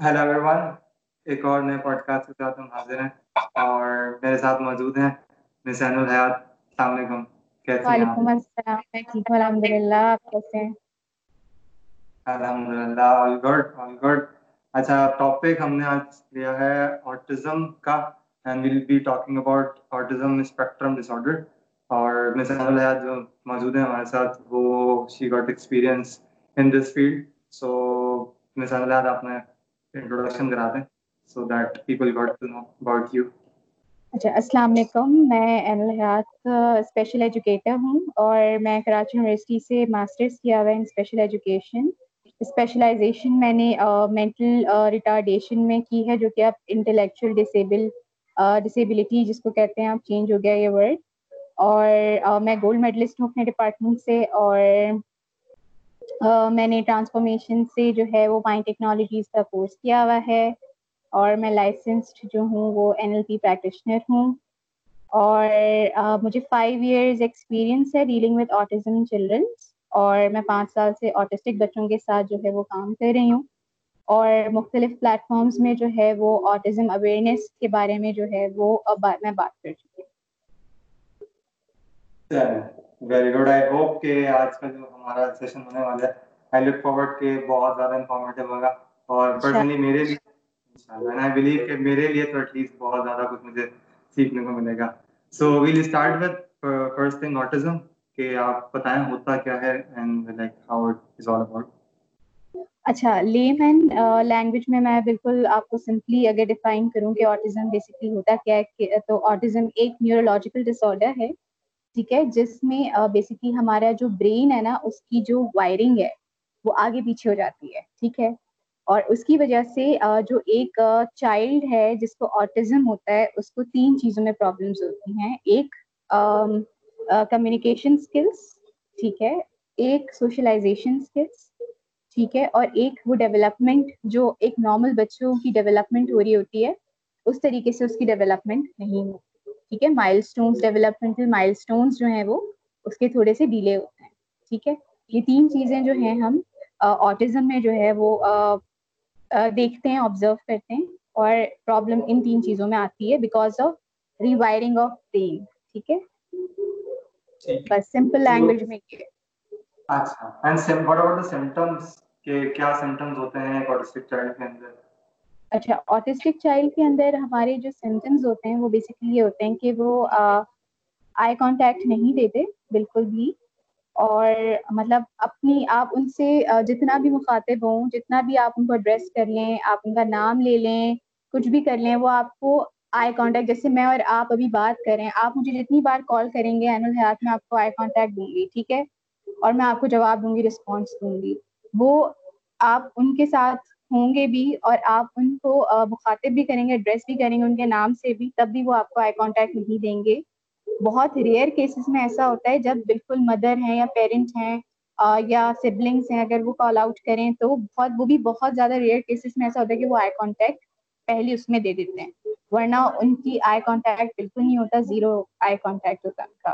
Hello every one ایک اور نئے پوڈ کاسٹ کے ساتھ ہم حاضر ہیں اور میرے ساتھ موجود ہیں نسین الحیات السلام علیکم. کیسے ہیں وعلیکم السلام. میں ٹھیک ہوں الحمدللہ. آپ کیسے ہیں؟ الحمدللہ آل گڈ آل گڈ اچھا ٹاپک ہم نے آج لیا ہے آٹزم کا and we'll be talking about autism spectrum ڈس آرڈر اور نسین الحیات جو موجود ہیں ہمارے ساتھ وہ she got experience in this field so Nasin Alhayat آپ نے انٹروڈکشن کرا دیں so that people got to know about you اچھا السلام علیکم، میں این الحیات اسپیشل ایجوکیٹر ہوں، اور میں کراچی یونیورسٹی سے ماسٹرس کیا ہوا ہے ان اسپیشل ایجوکیشن اسپیشلائزیشن میں نے uh, مینٹل ریٹارڈیشن uh, میں کی ہے، جو کہ اب انٹلیکچوئل ڈسیبل ڈسیبلٹی جس کو کہتے ہیں، اب چینج ہو گیا یہ ورڈ اور uh, میں گولڈ میڈلسٹ ہوں اپنے ڈپارٹمنٹ سے، اور میں نے ٹرانسفارمیشن سے جو ہے وہ مائنڈ ٹیکنالوجیز کا کورس کیا ہوا ہے اور میں لائسنسڈ جو ہوں وہ این ایل پی پریکٹیشنر ہوں اور مجھے فائیو ایئرز ایکسپیرینس ہے ڈیلنگ وتھ آٹزم چلڈرنس اور میں پانچ سال سے آٹسٹک بچوں کے ساتھ جو ہے وہ کام کر رہی ہوں اور مختلف پلیٹ فارمز میں جو ہے وہ آٹزم اویئرنیس کے بارے میں جو ہے وہ میں بات کر چکی ہوں۔ ویری گڈ آئی ہوپ کہ آج کا جو ہمارا سیشن ہونے والا ہے آئی لک فارورڈ کہ بہت زیادہ انفارمیٹیو ہوگا اور اچھا۔ پرسنلی میرے لیے انشاءاللہ اینڈ آئی بلیو کہ میرے لیے تو ایٹ لیسٹ بہت زیادہ کچھ مجھے سیکھنے کو ملے گا۔ So we'll start with first thing autism کہ آپ بتائیں ہوتا کیا ہے and like how it is all about اچھا لیم اینڈ لینگویج میں میں بالکل آپ کو سمپلی اگر ڈیفائن کروں کہ آٹزم بیسکلی ہوتا کیا ہے تو آٹزم ایک نیورولوجیکل ڈس آرڈر ہے۔ ٹھیک ہے، جس میں بیسکلی ہمارا جو برین ہے نا، اس کی جو وائرنگ ہے، وہ آگے پیچھے ہو جاتی ہے، ٹھیک ہے؟ اور اس کی وجہ سے جو ایک چائلڈ ہے، جس کو آٹزم ہوتا ہے، اس کو تین چیزوں میں پرابلمس ہوتی ہیں۔ ایک کمیونیکیشن اسکلس ٹھیک ہے؟ ایک سوشلائزیشن اسکلس ٹھیک ہے؟ اور ایک، وہ ڈیولپمنٹ جو ایک نارمل بچوں کی ڈیولپمنٹ ہو رہی ہوتی ہے، اس طریقے سے اس کی ڈیولپمنٹ نہیں ہوتی۔ ٹھیک ہے؟ مائل اسٹونس ڈیولپمنٹل مائل اسٹونس جو ہیں وہ اس کے تھوڑے سے ڈیلے ہوتے ہیں ٹھیک ہے؟ یہ تین چیزیں جو ہیں ہم آٹزم میں جو ہے وہ دیکھتے ہیں آبزرو کرتے ہیں اور پرابلم ان تین چیزوں میں آتی ہے because of rewiring of brain ٹھیک ہے؟ بس سمپل لینگویج میں اچھا۔ And what are the symptoms کہ کیا سمٹمز ہوتے ہیں؟ ایک آٹسٹک چائلڈ کے اندر۔ اچھا آٹسٹک چائلڈ کے اندر ہمارے جو سمٹمز ہوتے ہیں، وہ بیسکلی یہ ہوتے ہیں کہ وہ آئی کانٹیکٹ نہیں دیتے، بالکل بھی۔ اور مطلب اپنی، آپ ان سے جتنا بھی مخاطب ہوں، جتنا بھی آپ ان کو ایڈریس کر لیں، آپ ان کا نام لے لیں، کچھ بھی کر لیں، وہ آپ کو آئی کانٹیکٹ جیسے میں اور آپ ابھی بات کریں آپ مجھے جتنی بار کال کریں گے این حیات میں آپ کو آئی کانٹیکٹ دوں گی، ٹھیک ہے؟ اور میں آپ کو جواب دوں گی رسپانس دوں گی۔ وہ آپ ان کے ساتھ ہوں گے بھی اور آپ ان کو مخاطب بھی کریں گے ایڈریس بھی کریں گے ان کے نام سے بھی، تب بھی وہ آپ کو آئی کانٹیکٹ نہیں دیں گے۔ بہت ریئر کیسز میں ایسا ہوتا ہے جب بالکل مدر ہیں یا پیرنٹ ہیں یا سبلنگس ہیں، اگر وہ کال آؤٹ کریں تو بہت، وہ بھی بہت زیادہ ریئر کیسز میں ایسا ہوتا ہے کہ وہ آئی کانٹیکٹ پہلے اس میں دے دیتے ہیں۔ ورنہ ان کی آئی کانٹیکٹ بالکل نہیں ہوتا زیرو آئی کانٹیکٹ ہوتا ان کا۔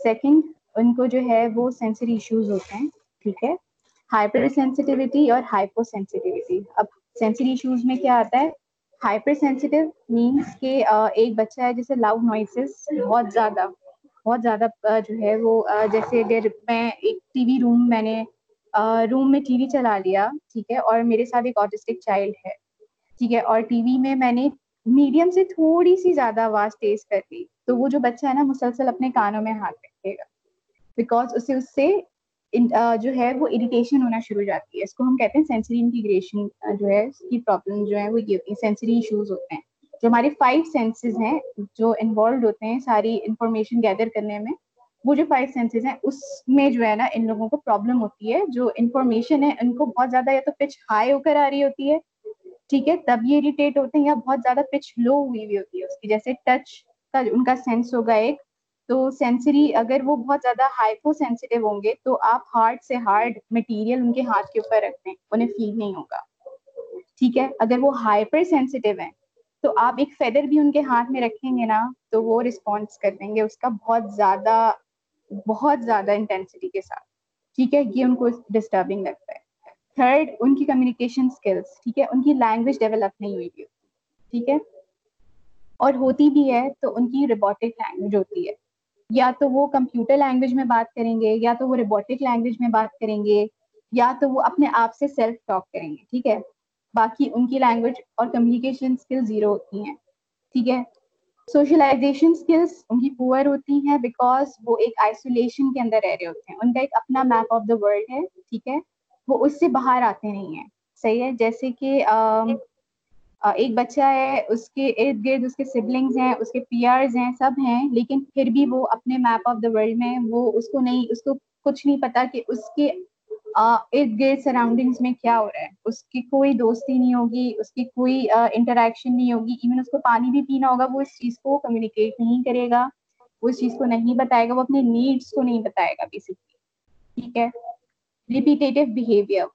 سیکنڈ ان کو جو ہے وہ سینسری ایشوز ہوتے ہیں، ٹھیک ہے؟ ہائپر سینسٹیوٹی اور ہائپو سینسٹیوٹی اب سینسری ایشوز میں کیا آتا ہے؟ ہائپر سینسٹیو مینس کہ ایک بچہ ہے جسے لاؤڈ نوائسز بہت زیادہ بہت زیادہ جو ہے وہ جیسے اگر میں ایک ٹی وی روم میں نے روم میں ٹی وی چلا لیا، ٹھیک ہے، اور میرے ساتھ ایک آٹسٹک چائلڈ ہے، ٹھیک ہے، اور ٹی وی میں میں نے میڈیم سے تھوڑی سی زیادہ آواز تیز کر دی، تو وہ جو بچہ ہے نا، مسلسل اپنے کانوں میں ہاتھ رکھے گا بیکاز اسے اس سے جو ہے وہ اریٹیشن ہونا شروع ہو جاتی ہے۔ اس کو ہم کہتے ہیں سینسری انٹیگریشن جو ہے، اس کی پرابلم جو ہے وہ یہ سینسری ایشوز ہوتے ہیں۔ جو ہمارے فائیو سینسز ہیں، جو انوالوڈ ہوتے ہیں ساری انفارمیشن گیدر کرنے میں، وہ جو فائیو سینسز ہیں، اس میں جو ہے نا ان لوگوں کو پرابلم ہوتی ہے۔ جو انفارمیشن ہے، ان کو بہت زیادہ یا تو پچ ہائی ہو کر آ رہی ہوتی ہے، ٹھیک ہے، تب یہ اریٹیٹ ہوتے ہیں یا بہت زیادہ پچ لو ہوئی ہوئی ہوتی ہے۔ اس کی جیسے ٹچ کا ان کا سینس ہوگا ایک تو سینسری اگر وہ بہت زیادہ ہائپو سینسیٹیو ہوں گے تو آپ ہارڈ سے ہارڈ مٹیریل ان کے ہاتھ کے اوپر رکھتے ہیں، انہیں فیل نہیں ہوگا۔ ٹھیک ہے؟ اگر وہ ہائپر سینسیٹیو ہیں، تو آپ ایک فیدر بھی ان کے ہاتھ میں رکھیں گے نا، تو وہ رسپونس کر دیں گے اس کا بہت زیادہ بہت زیادہ انٹینسٹی کے ساتھ۔ ٹھیک ہے؟ یہ ان کو ڈسٹربنگ لگتا ہے۔ تھرڈ ان کی کمیونیکیشن اسکلس ٹھیک ہے؟ ان کی لینگویج ڈیولپ نہیں ہوئی ہوتی۔ ٹھیک ہے؟ اور ہوتی بھی ہے تو ان کی روبوٹک لینگویج ہوتی ہے۔ یا تو وہ کمپیوٹر لینگویج میں بات کریں گے، یا تو وہ روبوٹک لینگویج میں بات کریں گے، یا تو وہ اپنے آپ سے سیلف ٹاک کریں گے، ٹھیک ہے؟ باقی ان کی لینگویج اور کمیونیکیشن اسکل زیرو ہوتی ہیں، ٹھیک ہے؟ سوشلائزیشن اسکلس ان کی پور ہوتی ہیں بیکاز وہ ایک آئسولیشن کے اندر رہ رہے ہوتے ہیں۔ ان کا ایک اپنا میپ آف دا ورلڈ ہے، ٹھیک ہے؟ وہ اس سے باہر آتے نہیں ہیں، صحیح ہے؟ جیسے کہ ایک بچہ ہے، اس کے ارد گرد اس کے سبلنگس ہیں، اس کے پیئرز ہیں، سب ہیں، لیکن پھر بھی وہ اپنے میپ آف دا ورلڈ میں، وہ اس کو نہیں، اس کو کچھ نہیں پتا کہ اس کے ارد گرد سراؤنڈنگس میں کیا ہو رہا ہے۔ اس کی کوئی دوستی نہیں ہوگی، اس کی کوئی انٹریکشن نہیں ہوگی ایون اس کو پانی بھی پینا ہوگا، وہ اس چیز کو کمیونیکیٹ نہیں کرے گا، وہ اس چیز کو نہیں بتائے گا، وہ اپنے نیڈس کو نہیں بتائے گا بیسکلی ٹھیک ہے۔ ریپیٹیو بہیویئر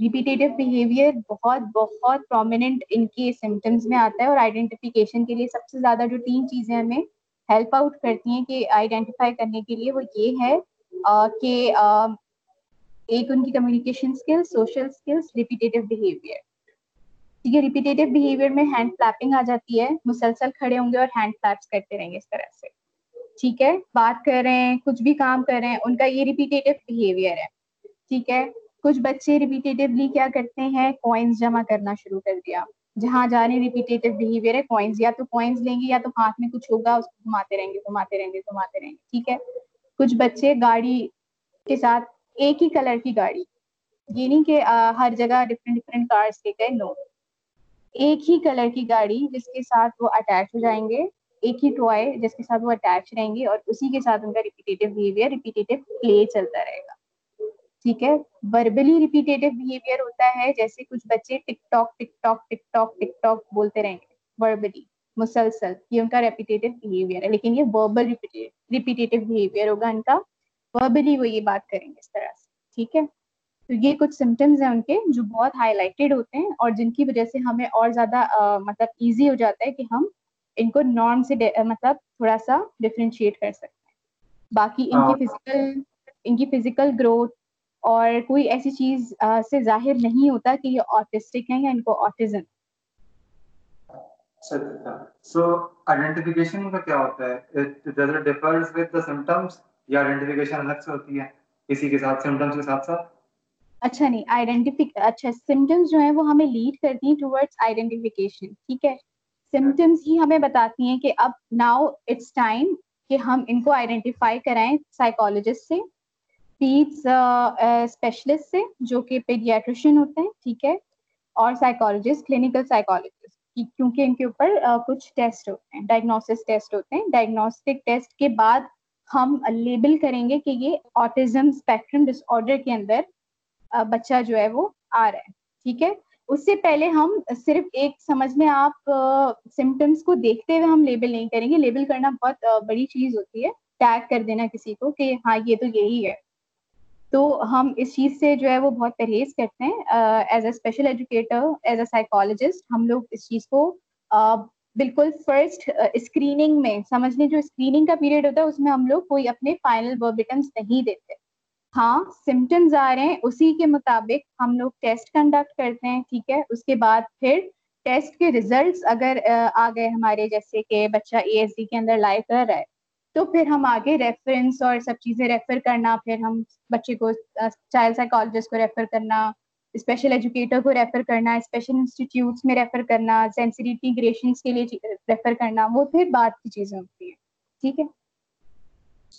ریپیٹیو بہیویئر بہت بہت پرومیننٹ ان کے سمٹمس میں آتا ہے اور آئیڈینٹیفیکیشن کے لیے سب سے زیادہ جو تین چیزیں ہمیں ہیلپ آؤٹ کرتی ہیں کہ آئیڈینٹیفائی کرنے کے لیے وہ یہ ہے کہ ایک ان کی communication skill social skills repetitive behaviour ٹھیک ہے ریپیٹیو بہیویئر میں ہینڈ فلیپنگ آ جاتی ہے، مسلسل کھڑے ہوں گے اور ہینڈ فلیپس کرتے رہیں گے اس طرح سے۔ ٹھیک ہے، بات کر رہے ہیں، کچھ بھی کام کر رہے ہیں، ان کا یہ ریپیٹیو بہیویئر ہے۔ ٹھیک ہے کچھ بچے ریپیٹیولی کیا کرتے ہیں؟ کوائنس جمع کرنا شروع کر دیا۔ جہاں جانے ریپیٹیو بہیویئر ہے کوائنس یا تو کوائنس لیں گے یا تو ہاتھ میں کچھ ہوگا، اس کو گھماتے رہیں گے، گھماتے رہیں گے، گھماتے رہیں گے، ٹھیک ہے؟ کچھ بچے گاڑی کے ساتھ ایک ہی کلر کی گاڑی، یہ نہیں کہ ہر جگہ ڈفرینٹ ڈفرینٹ کارس لے گئے نو ایک ہی کلر کی گاڑی جس کے ساتھ وہ اٹیچ ہو جائیں گے، ایک ہی ٹوائے جس کے ساتھ وہ اٹیچ رہیں گے اور اسی کے ساتھ ان کا ریپیٹیو بہیویئر ریپیٹیو پلے چلتا رہے گا۔ ٹھیک ہے؟ وربلی ریپیٹیو بہیویئر ہوتا ہے جیسے کچھ بچے tick tock tick tock tick tock tick tock بولتے رہیں گے وربلی مسلسل یہ ان کا ریپیٹیو بہیویئر ہے لیکن یہ وربل ریپیٹیو بہیویئر ہوگا ان کا وربلی وہ یہ بات کریں گے اس طرح سے ٹھیک ہے؟ تو یہ کچھ سمٹمس ہیں ان کے جو بہت ہائی لائٹیڈ ہوتے ہیں اور جن کی وجہ سے ہمیں اور زیادہ مطلب ایزی ہو جاتا ہے کہ ہم ان کو نارم سے مطلب تھوڑا سا ڈفرینشیٹ کر سکتے ہیں۔ باقی ان کی فزیکل ان کی فزیکل گروتھ اور کوئی ایسی چیز سے ظاہر نہیں ہوتا کہ یہ آٹسٹک ہیں یا ان کو آٹزم سو آئیڈینٹیفیکیشن کا کیا ہوتا ہے؟ ڈیفرز ود دا سمٹمس یا آئیڈینٹیفیکیشن الگ سے ہوتی ہے؟ کسی کے ساتھ سمٹمس کے ساتھ ساتھ؟ اچھا نہیں آئیڈینٹیفک اچھا سمٹمس جو ہیں وہ ہمیں لیڈ کرتی ہیں ٹورڈس آئیڈینٹیفیکیشن ٹھیک ہے؟ سمٹمس ہی ہمیں بتاتی ہیں کہ اب ناؤ اٹس ٹائم کہ ہم ان کو آئیڈینٹیفائی کرائیں سائیکالوجسٹ سے۔ پیڈس اسپیشلسٹ سے جو کہ پیڈیاٹریشین ہوتے ہیں ٹھیک ہے اور سائیکالوجسٹ کلینکل سائیکالوجسٹ کیونکہ ان کے اوپر کچھ ٹیسٹ ہوتے ہیں ڈائگنوسس ٹیسٹ ہوتے ہیں ڈائگنوسٹک ٹیسٹ کے بعد ہم لیبل کریں گے کہ یہ آٹزم اسپیکٹرم ڈس آرڈر کے اندر بچہ جو ہے وہ آ رہا ہے ٹھیک ہے اس سے پہلے ہم صرف ایک سمجھ میں آپ سمٹمس کو دیکھتے ہوئے ہم لیبل نہیں کریں گے لیبل کرنا بہت بڑی چیز ہوتی ہے ٹیگ کر دینا کسی کو کہ ہاں یہ تو یہی ہے تو ہم اس چیز سے جو ہے وہ بہت پرہیز کرتے ہیں as a special educator as a psychologist ہم لوگ اس چیز کو بالکل فرسٹ اسکریننگ میں، سمجھنے جو اسکریننگ کا پیریڈ ہوتا ہے، اس میں ہم لوگ کوئی اپنے فائنل وربٹمس نہیں دیتے۔ ہاں سمٹمز آ رہے ہیں، اسی کے مطابق ہم لوگ ٹیسٹ کنڈکٹ کرتے ہیں، ٹھیک ہے؟ اس کے بعد پھر ٹیسٹ کے ریزلٹس اگر، آ گئے ہمارے، جیسے کہ بچہ اے ایس ڈی کے اندر لائف کر رہا ہے۔ تو پھر ہم آگے ریفرنس اور سب چیزیں ریفر کرنا، پھر ہم بچے کو چائلڈ سائیکالوجسٹ کو ریفر کرنا اسپیشل ایجوکیٹر کو ریفر کرنا اسپیشل انسٹیٹیوٹس میں ریفر کرنا سینسٹی گریشنس کے لیے ریفر کرنا، وہ پھر بعد کی چیزیں ہوتی ہیں۔ ٹھیک ہے؟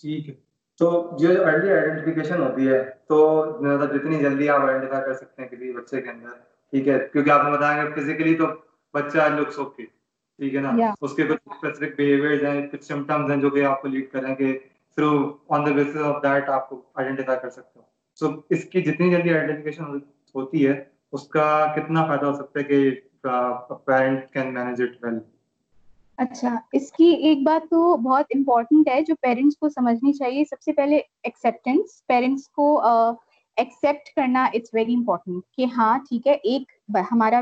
ٹھیک ہے۔ تو یہ ارلی آئیڈینٹیفیکیشن ہوتی ہے، تو مطلب جتنی جلدی آپ آئیڈینٹیفائی کر سکتے ہیں کسی بچے کے اندر، ٹھیک ہے؟ کیونکہ آپ نے بتایا کہ فزیکلی تو بچہ لکس اوکے ٹھیک ہے نا؟ اس کے کچھ اسپیسیفک بہیویئرز ہیں کچھ سمٹمز ہیں جو کہ آپ کو لیڈ کریں گے through on the basis of that آپ کو آئیڈینٹیفائی کر سکتے ہو۔ سو اس کی جتنی جلدی آئیڈینٹیفیکیشن ہوتی ہے اس کا کتنا فائدہ ہو سکتا ہے کہ parent can manage it well اچھا اس کی ایک بات تو بہت امپورٹنٹ ہے جو پیرنٹس کو سمجھنی چاہیے۔ سب سے پہلے ایکسیپٹینس پیرنٹس کو ایکسیپٹ کرنا اٹس ویری امپورٹنٹ کہ ہاں ٹھیک ہے ایک ہمارا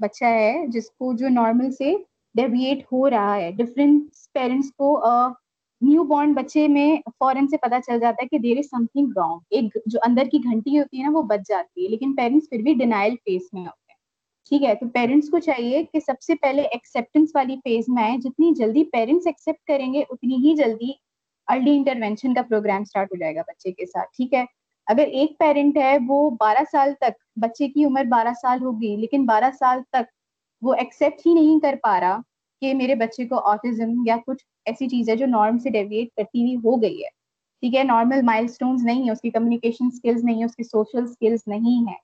بچہ ہے جس کو جو نارمل سے ڈیویٹ ہو رہا ہے ڈفرینٹ پیرنٹس کو نیو بورن بچے میں فوراً سے پتا چل جاتا ہے کہ there is some thing wrong ایک جو اندر کی گھنٹی ہوتی ہے نا وہ بچ جاتی ہے لیکن پیرنٹس پھر بھی ڈینائل فیس میں ہوتے ہیں ٹھیک ہے تو پیرنٹس کو چاہیے کہ سب سے پہلے ایکسیپٹنس والی فیز میں آئے جتنی جلدی پیرنٹس ایکسیپٹ کریں گے اتنی ہی جلدی ارلی انٹروینشن کا پروگرام اسٹارٹ ہو جائے گا بچے کے ساتھ ٹھیک ہے اگر ایک پیرنٹ ہے وہ بارہ سال تک بچے کی عمر بارہ سال ہوگی لیکن بارہ سال تک وہ ایکسیپٹ ہی نہیں کر پا رہا کہ میرے بچے کو آٹزم یا کچھ ایسی چیز ہے جو نارم سے ڈیویٹ کرتی ہوئی ہو گئی ہے۔ ٹھیک ہے نارمل مائل اسٹونس نہیں ہے اس کی کمیونیکیشن اسکلز نہیں ہے اس کی سوشل اسکلز نہیں ہے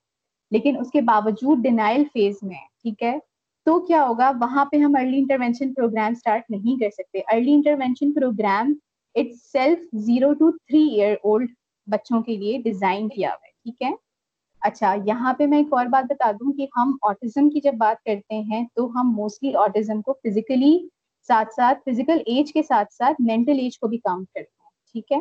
لیکن اس کے باوجود ڈینائل فیز میں، ٹھیک ہے، تو کیا ہوگا؟ وہاں پہ ہم ارلی انٹروینشن پروگرام اسٹارٹ نہیں کر سکتے۔ Early intervention program itself zero to three year old بچوں کے لیے ڈیزائن کیا ہوا ہے۔ ٹھیک ہے۔ اچھا یہاں پہ میں ایک اور بات بتا دوں کہ ہم آٹزم کی جب بات کرتے ہیں تو ہم موسٹلی آٹزم کو فزیکلی ساتھ ساتھ فزیکل ایج کے ساتھ ساتھ مینٹل ایج کو بھی کاؤنٹ کرتے ہیں، ٹھیک ہے؟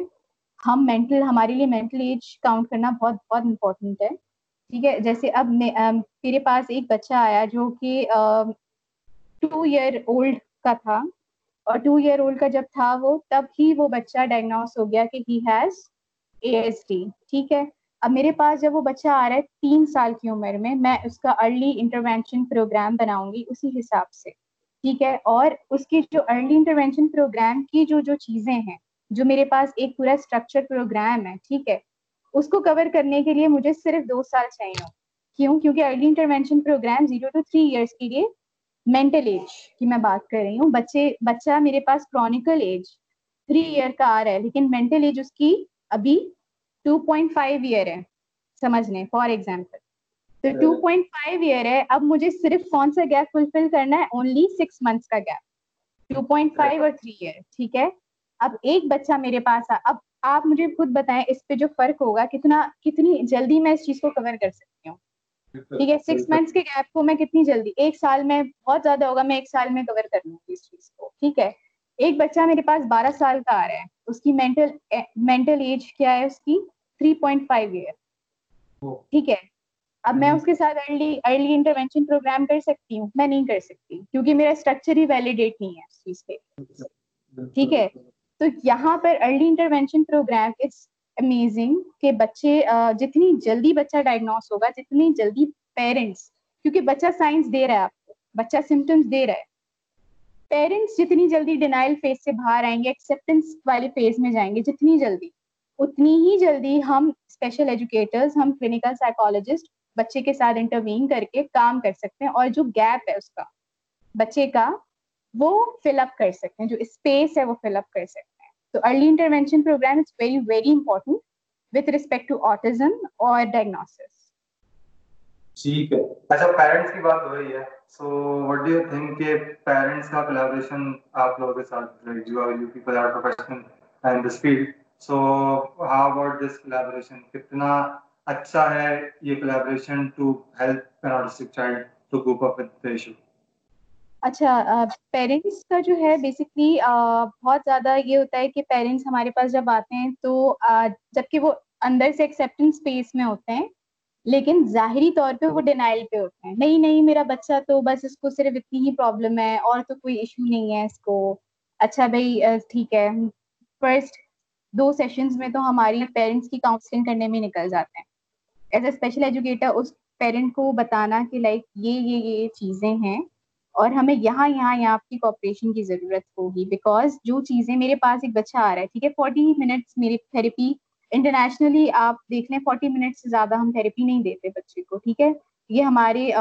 ہم مینٹل ہمارے لیے مینٹل ایج کاؤنٹ کرنا بہت بہت امپورٹنٹ ہے، ٹھیک ہے؟ جیسے اب میرے پاس ایک بچہ آیا جو کہ ٹو ایئر اولڈ کا تھا، اور ٹو ایئر اولڈ کا جب تھا وہ، تب ہی وہ بچہ ڈائگنوس ہو گیا کہ he has A S D ٹھیک ہے؟ اب میرے پاس جب وہ بچہ آ رہا ہے تین سال کی عمر میں میں اس کا ارلی انٹروینشن پروگرام بناؤں گی اسی حساب سے، ٹھیک ہے؟ اور اس کی جو ارلی انٹروینشن پروگرام کی جو جو چیزیں ہیں، جو میرے پاس ایک پورا اسٹرکچر پروگرام ہے، ٹھیک ہے؟ اس کو کور کرنے کے لیے مجھے صرف دو سال چاہیے۔ ہوں کیوں؟ کیونکہ early intervention program zero to three years کے لیے مینٹل ایج کی میں بات کر رہی ہوں۔ بچے بچہ میرے پاس کرونیکل ایج تھری ایئر کا آ رہا ہے، لیکن مینٹل ایج اس کی ابھی ٹو پوائنٹ فائیو ایئر ہے سمجھ لیں فار ایگزامپل تو ٹو پوائنٹ فائیو ایئر ہے اب مجھے صرف کون سا گیپ فلفل کرنا ہے اونلی سکس منتھس کا گیپ ٹو پوائنٹ فائیو اور تھری ایئر ٹھیک ہے اب ایک بچہ میرے پاس اب آپ مجھے خود بتائیں اس پہ جو فرق ہوگا کتنا کتنی جلدی میں اس چیز کو کور کر سکتی ہوں ٹھیک ہے سکس منتھس کے گیپ کو میں کتنی جلدی ایک سال میں بہت زیادہ ہوگا میں ایک سال میں کور کر لوں گی اس چیز کو ٹھیک ہے ایک بچہ میرے پاس بارہ سال کا آ رہا ہے اس کی مینٹل مینٹل ایج کیا ہے اس کی تھری پوائنٹ فائیو ایئر ٹھیک ہے؟ اب میں اس کے ساتھ ارلی ارلی انٹروینشن پروگرام کر سکتی ہوں. میں نہیں کر سکتی کیونکہ میرا اسٹرکچر ہی ویلیڈیٹ نہیں ہے اس چیز پہ ٹھیک ہے؟ تو یہاں پر early intervention program it's amazing کہ بچے جتنی جلدی بچہ ڈائگنوس ہوگا جتنی جلدی پیرنٹس کیونکہ بچہ سائنس دے رہا ہے آپ کو بچہ سمٹمس دے رہا ہے۔ پیرنٹس جتنی جلدی ڈینائل فیز سے باہر آئیں گے ایکسیپٹینس والے فیز میں جائیں گے جتنی جلدی۔ اتنی ہی جلدی ہم اسپیشل ایجوکیٹرز ہم کلینکل سائیکالوجسٹ بچے کے ساتھ انٹروین کر کے کام کر سکتے ہیں اور جو گیپ ہے اس کا، بچے کا وہ فل اپ کر سکتے ہیں، جو اسپیس ہے وہ فل اپ کر سکتے ہیں۔ تو early intervention program is very very important with respect to autism اور ڈائگنوسس ٹھیک ہے۔ اچھا پیرنٹس کی بات ہو رہی ہے۔ So what do you think کہ پیرنٹس کا کولیبریشن آپ لوگوں کے ساتھ جو you people are professional and this field so how about this collaboration کتنا اچھا ہے یہ collaboration to help an artistic child to cope up with the issue اچھا پیرنٹس کا جو ہے بیسکلی بہت زیادہ یہ ہوتا ہے کہ پیرنٹس ہمارے پاس جب آتے ہیں تو جبکہ وہ اندر سے ایکسیپٹنس اسپیس میں ہوتے ہیں، لیکن ظاہری طور پہ وہ ڈینائل پہ ہوتے ہیں۔ نہیں نہیں، میرا بچہ تو بس اس کو صرف اتنی ہی پرابلم ہے، اور تو کوئی ایشو نہیں ہے اس کو۔ اچھا بھائی ٹھیک ہے۔ فرسٹ دو سیشنز میں تو ہماری پیرنٹس کی کاؤنسلنگ کرنے میں نکل جاتے ہیں۔ ایز اے اسپیشل ایجوکیٹر اس پیرنٹ کو بتانا کہ لائک یہ یہ یہ چیزیں ہیں اور ہمیں یہاں یہاں یہاں آپ کی کوپریشن کی ضرورت ہوگی۔ بیکاز جو چیزیں میرے پاس ایک بچہ آ رہا ہے، ٹھیک ہے؟ فورٹی منٹس میری تھراپی انٹرنیشنلی آپ دیکھ لیں فورٹی منٹ سے زیادہ ہم تھراپی نہیں دیتے بچے کو، ٹھیک ہے؟ یہ ہمارے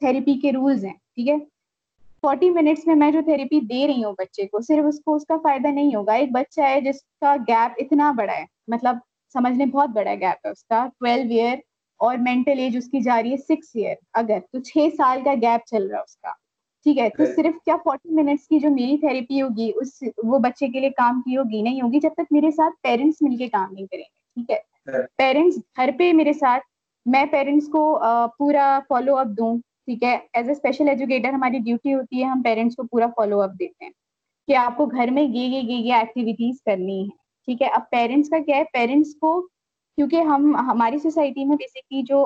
تھراپی کے رولز ہیں، ٹھیک ہے؟ فورٹی منٹس میں میں جو تھراپی دے رہی ہوں بچے کو صرف اس کو اس کا فائدہ نہیں ہوگا۔ ایک بچہ ہے جس کا گیپ اتنا بڑا ہے مطلب سمجھنے بہت بڑا گیپ ہے اس کا۔ ٹویلو ایئر اور مینٹل ایج اس کی جا رہی ہے سکس ایئر۔ اگر تو چھ سال کا گیپ چل رہا ہے اس کا۔ ٹھیک ہے تو صرف کیا فورٹی منٹس کی جو میری تھراپی ہوگی اس وہ بچے کے لیے کام کی ہوگی؟ نہیں ہوگی جب تک میرے ساتھ پیرنٹس مل کے کام نہیں کریں گے۔ ٹھیک ہے؟ پیرنٹس گھر پہ میرے ساتھ میں پیرنٹس کو پورا فالو اپ دوں۔ ٹھیک ہے؟ ایز اے اسپیشل ایجوکیٹر ہماری ڈیوٹی ہوتی ہے، ہم پیرنٹس کو پورا فالو اپ دیتے ہیں کہ آپ کو گھر میں یہ یہ یہ ایکٹیویٹیز کرنی ہے ٹھیک ہے؟ اب پیرنٹس کا کیا ہے؟ پیرنٹس کو کیونکہ ہم، ہماری سوسائٹی میں بیسکلی جو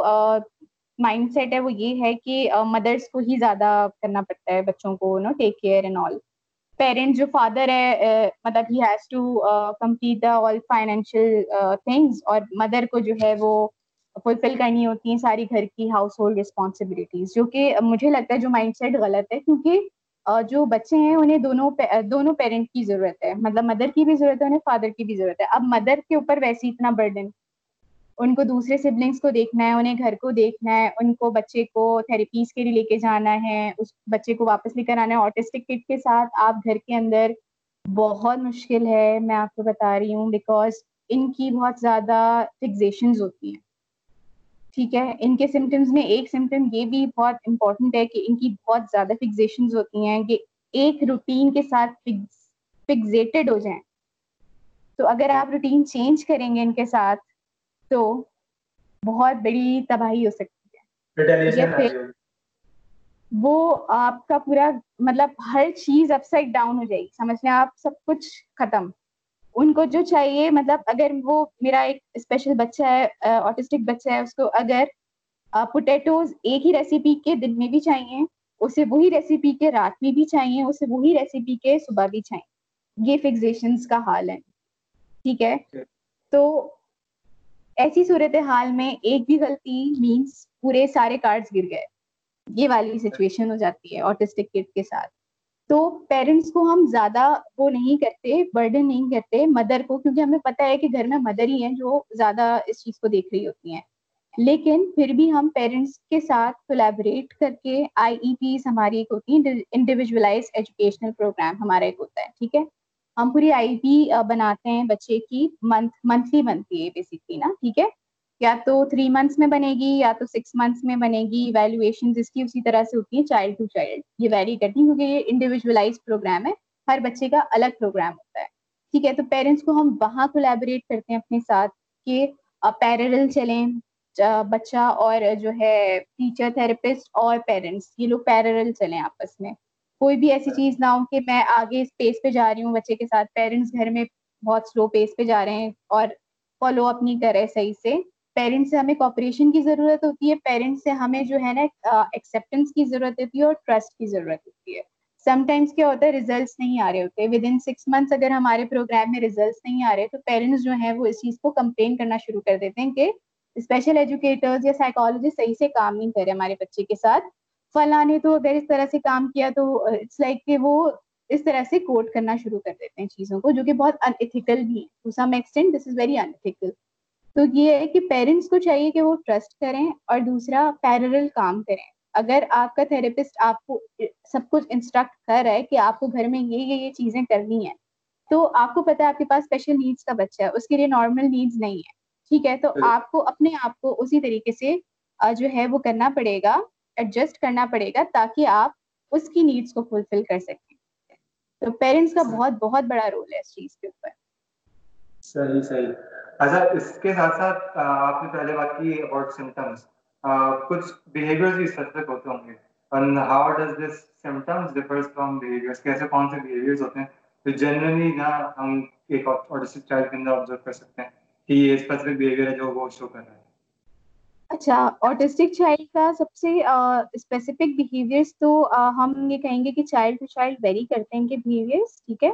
مائنڈ سیٹ ہے وہ یہ ہے کہ مدرس کو ہی زیادہ کرنا پڑتا ہے بچوں کو no take care and all parent جو فادر ہے مطلب he has to complete the all financial things اور مدر کو جو ہے وہ فلفل کرنی ہوتی ہیں ساری گھر کی ہاؤس ہولڈ رسپانسبلٹیز جو کہ مجھے لگتا ہے جو مائنڈ سیٹ غلط ہے، کیونکہ جو بچے ہیں، انہیں دونوں دونوں پیرنٹ کی ضرورت ہے۔ مطلب مدر کی بھی ضرورت ہے، انہیں فادر کی بھی ضرورت ہے۔ اب مدر کے اوپر ویسے اتنا برڈن ان کو دوسرے سبلنگس کو دیکھنا ہے، انہیں گھر کو دیکھنا ہے، ان کو بچے کو تھراپیز کے لیے لے کے جانا ہے، اس بچے کو واپس لے کر آنا ہے۔ آٹسٹک کٹ کے ساتھ آپ گھر کے اندر بہت مشکل ہے، میں آپ کو بتا رہی ہوں بیکاز ان کی بہت زیادہ فکزیشنز ہوتی ہیں۔ ٹھیک ہے؟ ان کے سمٹمس میں ایک سمٹم یہ بھی بہت امپورٹنٹ ہے کہ ان کی بہت زیادہ فکزیشنز ہوتی ہیں کہ ایک روٹین کے ساتھ فکزیٹڈ ہو جائیں۔ تو اگر آپ روٹین چینج کریں گے ان کے ساتھ تو بہت بڑی تباہی ہو سکتی ہے۔ وہ آپ کا پورا مطلب ہر چیز اپ سائڈ ڈاؤن ہو جائے گی۔ سمجھ لیں آپ؟ سب کچھ ختم۔ ان کو جو چاہیے مطلب اگر وہ میرا ایک اسپیشل بچہ ہے آٹسٹک بچہ ہے اس کو اگر پوٹیٹوز ایک ہی ریسیپی کے دن میں بھی چاہیے اسے وہی ریسیپی کے رات میں بھی چاہیے اسے وہی ریسیپی کے صبح بھی چاہیے۔ یہ فکزیشنز کا حال ہے۔ ٹھیک ہے؟ تو ایسی صورت حال میں ایک بھی غلطی مینس پورے سارے کارڈز گر گئے۔ یہ والی سچویشن ہو جاتی ہے آٹسٹک کٹ کے ساتھ۔ تو پیرنٹس کو ہم زیادہ وہ نہیں کرتے برڈن نہیں کرتے مدر کو، کیونکہ ہمیں پتا ہے کہ گھر میں مدر ہی ہیں جو زیادہ اس چیز کو دیکھ رہی ہوتی ہیں۔ لیکن پھر بھی ہم پیرنٹس کے ساتھ کولیبریٹ کر کے آئی ای پیز ہماری ایک ہوتی ہے انڈیویجولائز ایجوکیشنل پروگرام ہمارا ایک ہوتا ہے، ٹھیک ہے؟ ہم پوری آئی پی بناتے ہیں بچے کی منتھ منتھلی بنتی ہے بیسکلی نا، ٹھیک ہے؟ یا تو تھری منتھس میں بنے گی یا تو سکس منتھس میں بنے گی ویلویشن جس کی اسی طرح سے ہوتی ہے چائلڈ ٹو چائلڈ یہ ویری کرتی ہے کیونکہ یہ انڈیویجولائز پروگرام ہے، ہر بچے کا الگ پروگرام ہوتا ہے۔ ٹھیک ہے، تو پیرنٹس کو ہم وہاں کولیبریٹ کرتے ہیں اپنے ساتھ کہ پیرل چلیں بچہ اور جو ہے ٹیچر تھراپسٹ اور پیرنٹس یہ لوگ پیرل چلیں آپس میں۔ کوئی بھی ایسی چیز نہ ہو کہ میں آگے اس پیس پہ جا رہی ہوں بچے کے ساتھ پیرنٹس گھر میں بہت سلو پیس پہ جا رہے ہیں اور فالو اپ نہیں کر رہے صحیح سے پیرنٹس سے ہمیں کوپریشن کی ضرورت ہوتی ہے پیرنٹس سے ہمیں جو ہے نا ایکسیپٹینس کی ضرورت ہوتی ہے اور ٹرسٹ کی ضرورت ہوتی ہے۔ سم ٹائمس کیا ہوتا ہے ریزلٹس نہیں آ رہے ہوتے۔ ود ان سکس منتھس اگر ہمارے پروگرام میں ریزلٹس نہیں آ رہے تو پیرنٹس جو ہیں وہ اس چیز کو کمپلین کرنا شروع کر دیتے ہیں کہ اسپیشل ایجوکیٹرز یا سائیکالوجسٹ صحیح سے کام نہیں کرے ہمارے بچے کے ساتھ۔ فلاں نے تو اگر اس طرح سے کام کیا تو اٹس لائک کہ وہ اس طرح سے کوٹ کرنا شروع کر دیتے ہیں چیزوں کو، جو کہ بہت ان ایتھیکل بھی ہے to some extent this is very unethical تو یہ ہے کہ پیرنٹس کو چاہیے کہ وہ ٹرسٹ کریں اور دوسرا پیرل کام کریں۔ اگر آپ کا تھراپسٹ آپ کو سب کچھ انسٹرکٹ کر رہا ہے کہ آپ کو گھر میں یہ یہ یہ چیزیں کرنی ہیں تو آپ کو پتا ہے آپ کے پاس اسپیشل نیڈس کا بچہ ہے اس کے لیے نارمل نیڈس نہیں ہے ٹھیک ہے تو آپ کو اپنے آپ کو اسی طریقے سے جو ہے وہ کرنا پڑے گا ایڈجسٹ کرنا پڑے گا تاکہ آپ اس کی نیڈس کو فلفل کر سکیں۔ تو پیرنٹس کا بہت بہت بڑا رول ہے اس چیز کے اوپر۔ صحیح صحیح۔ اچھا اس کے ساتھ ساتھ آپ نے پہلے بات کی اباؤٹ سمٹمس کچھ بہیویئرز بھی اسپیسیفک ہوتے ہوں گے۔ اور how does this symptoms differs from behaviours کیسے، کون سے بہیویئرز ہوتے ہیں؟ تو جنرلی جہاں ہم ایک آٹسٹک چائلڈ کے اندر آبزرو کر سکتے ہیں کہ یہ اسپیسیفک بہیویئر ہے جو وہ شو کر رہا ہے۔ اچھا آٹسٹک چائلڈ کا سب سے اسپیسیفک بہیویئرس تو ہم یہ کہیں گے کہ چائلڈ ٹو چائلڈ ویری کرتے ہیں کہ بہیویئرس ٹھیک ہے؟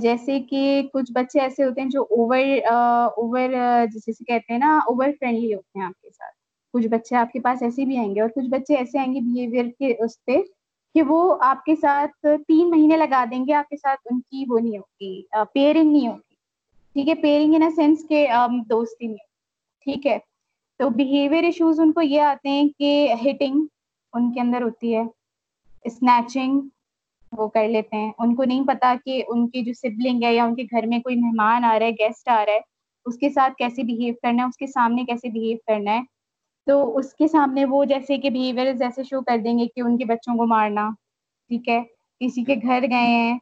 جیسے کہ کچھ بچے ایسے ہوتے ہیں جو اوور اوور جیسے کہتے ہیں نا، اوور فرینڈلی ہوتے ہیں آپ کے ساتھ۔ کچھ بچے آپ کے پاس ایسے بھی آئیں گے اور کچھ بچے ایسے آئیں گے بہیویئر کے اس پہ کہ وہ آپ کے ساتھ تین مہینے لگا دیں گے، آپ کے ساتھ ان کی وہ نہیں ہوگی پیئرنگ نہیں ہوگی ٹھیک ہے پیئرنگ ان سینس کے دوستی نہیں ٹھیک ہے، تو بہیویئر ایشوز ان کو یہ آتے ہیں کہ ہٹنگ ان کے اندر ہوتی ہے اسنیچنگ وہ کر لیتے ہیں۔ ان کو نہیں پتا کہ ان کی جو سبلنگ ہے یا ان کے گھر میں کوئی مہمان آ رہا ہے گیسٹ آ رہا ہے، اس کے ساتھ کیسے بہیو کرنا ہے، اس کے سامنے کیسے بہیو کرنا ہے۔ تو اس کے سامنے وہ جیسے کہ بہیویئر جیسے شو کر دیں گے کہ ان کے بچوں کو مارنا، ٹھیک ہے؟ کسی کے گھر گئے ہیں۔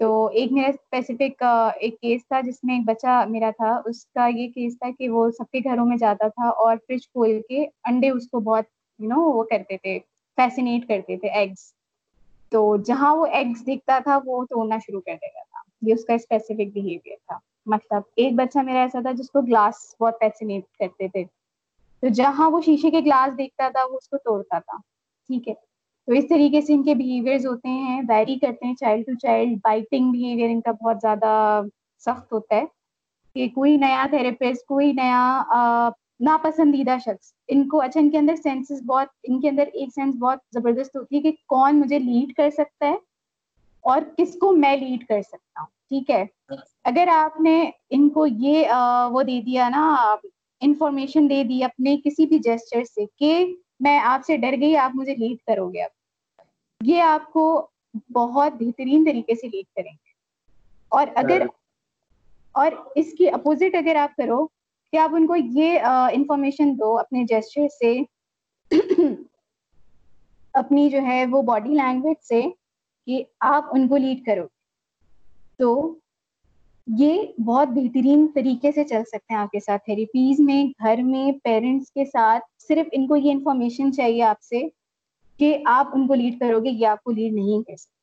تو ایک میرا اسپیسیفک ایک کیس تھا جس میں ایک بچہ میرا تھا۔ اس کا یہ کیس تھا کہ وہ سب کے گھروں میں جاتا تھا اور فریج کھول کے انڈے اس کو بہت یو نو وہ کرتے تھے فیسینیٹ کرتے تھے ایگس تو جہاں وہ ایگس دکھتا تھا، وہ توڑنا شروع کر دیتا تھا۔ یہ اس کا اسپیسیفک بہیویئر تھا۔ مطلب ایک بچہ میرا ایسا تھا جس کو گلاس بہت فیسینیٹ کرتے تھے۔ تو جہاں وہ شیشے کے گلاس دیکھتا تھا، وہ اس کو توڑتا تھا۔ ٹھیک ہے۔ تو اس طریقے سے ان کے بیہیویئرز ہوتے ہیں ویری کرتے ہیں child to child biting behaviour ان کا بہت زیادہ سخت ہوتا ہے۔ کہ کوئی نیا تھراپسٹ کوئی نیا ناپسندیدہ شخص۔ ان کو اچھا ان کے اندر سینسز بہت ان کے اندر ایک سینس بہت زبردست ہوتی ہے کہ کون مجھے لیڈ کر سکتا ہے اور کس کو میں لیڈ کر سکتا ہوں ٹھیک ہے؟ اگر آپ نے ان کو یہ وہ دے دیا نا انفارمیشن دے دی اپنے کسی بھی جیسچر سے کہ میں آپ سے ڈر گئی آپ مجھے لیڈ کرو گے اب۔ یہ آپ کو بہت بہترین طریقے سے لیڈ کریں گے۔ اور اگر اور اس کی اپوزٹ اگر آپ کرو کہ آپ ان کو یہ انفارمیشن دو اپنے جیسچر سے اپنی جو ہے وہ باڈی لینگویج سے کہ آپ ان کو لیڈ کرو۔ تو یہ بہت بہترین طریقے سے چل سکتے ہیں آپ کے ساتھ تھراپیز میں گھر میں پیرنٹس کے ساتھ۔ صرف ان کو یہ انفارمیشن چاہیے آپ سے کہ آپ ان کو لیڈ کرو گے یہ آپ کو لیڈ نہیں کر سکتے۔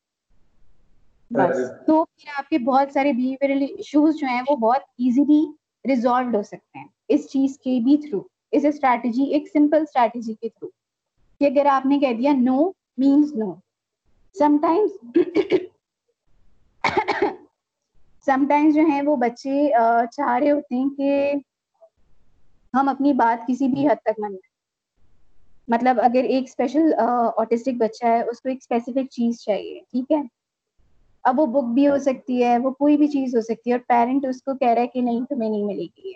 بس۔ تو پھر آپ کے بہت سارے بہیویئرل ایشوز جو ہیں وہ بہت ایزیلی ریزالوڈ ہو سکتے ہیں اس چیز کے بھی تھرو اس اسٹریٹجی ایک سمپل اسٹریٹجی کے تھرو کہ اگر آپ نے کہہ دیا no means no sometimes sometimes جو ہیں وہ بچے چاہ رہے ہوتے ہیں کہ ہم اپنی بات کسی بھی حد تک من مطلب اگر ایک اسپیشل آٹسٹک بچہ ہے، اس کو ایک اسپیسیفک چیز چاہیے، ٹھیک ہے؟ اب وہ بک بھی ہو سکتی ہے، وہ کوئی بھی چیز ہو سکتی ہے اور پیرنٹ اس کو کہہ رہا ہے کہ نہیں، تمہیں نہیں ملے گی